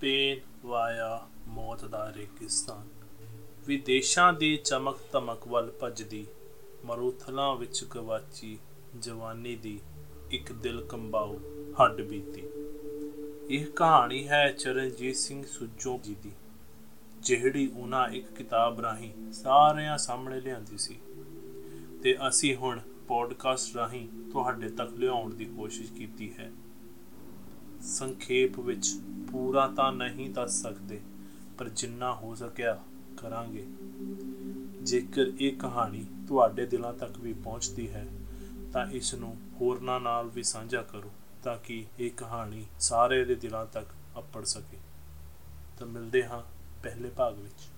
Spain via ਮੌਤ ਦਾ ਰੇਗਿਸਤਾਨ। ਵਿਦੇਸ਼ਾਂ ਦੀ ਚਮਕ ਧਮਕ ਵੱਲ ਭੱਜਦੀ ਮਰੂਥਲਾਂ ਵਿੱਚ ਗਵਾਚੀ ਜਵਾਨੀ ਦੀ ਇੱਕ ਦਿਲ ਕੰਬਾਉ ਹੱਡ ਬੀਤੀ। ਇਹ ਕਹਾਣੀ ਹੈ ਚਰਨਜੀਤ ਸਿੰਘ ਸੁੱਜੋ ਜੀ ਦੀ, ਜਿਹੜੀ ਉਹਨਾਂ ਇੱਕ ਕਿਤਾਬ ਰਾਹੀਂ ਸਾਰਿਆਂ ਸਾਹਮਣੇ ਲਿਆਂਦੀ ਸੀ। ਤੇ ਅਸੀਂ ਹੁਣ ਪੋਡਕਾਸਟ ਰਾਹੀਂ ਤੁਹਾਡੇ ਤੱਕ ਲਿਆਉਣ ਦੀ ਕੋਸ਼ਿਸ਼ ਕੀਤੀ ਹੈ। ਸੰਖੇਪ ਵਿੱਚ ਪੂਰਾ ਤਾਂ ਨਹੀਂ ਦੱਸ ਸਕਦੇ, ਪਰ ਜਿੰਨਾ ਹੋ ਸਕਿਆ ਕਰਾਂਗੇ। ਜੇਕਰ ਇਹ ਕਹਾਣੀ ਤੁਹਾਡੇ ਦਿਲਾਂ ਤੱਕ ਵੀ ਪਹੁੰਚਦੀ ਹੈ, ਤਾਂ ਇਸ ਨੂੰ ਹੋਰਨਾਂ ਨਾਲ ਵੀ ਸਾਂਝਾ ਕਰੋ, ਤਾਂ ਕਿ ਇਹ ਕਹਾਣੀ ਸਾਰੇ ਦੇ ਦਿਲਾਂ ਤੱਕ ਅੱਪੜ ਸਕੇ। ਤਾਂ ਮਿਲਦੇ ਹਾਂ ਪਹਿਲੇ ਭਾਗ ਵਿੱਚ।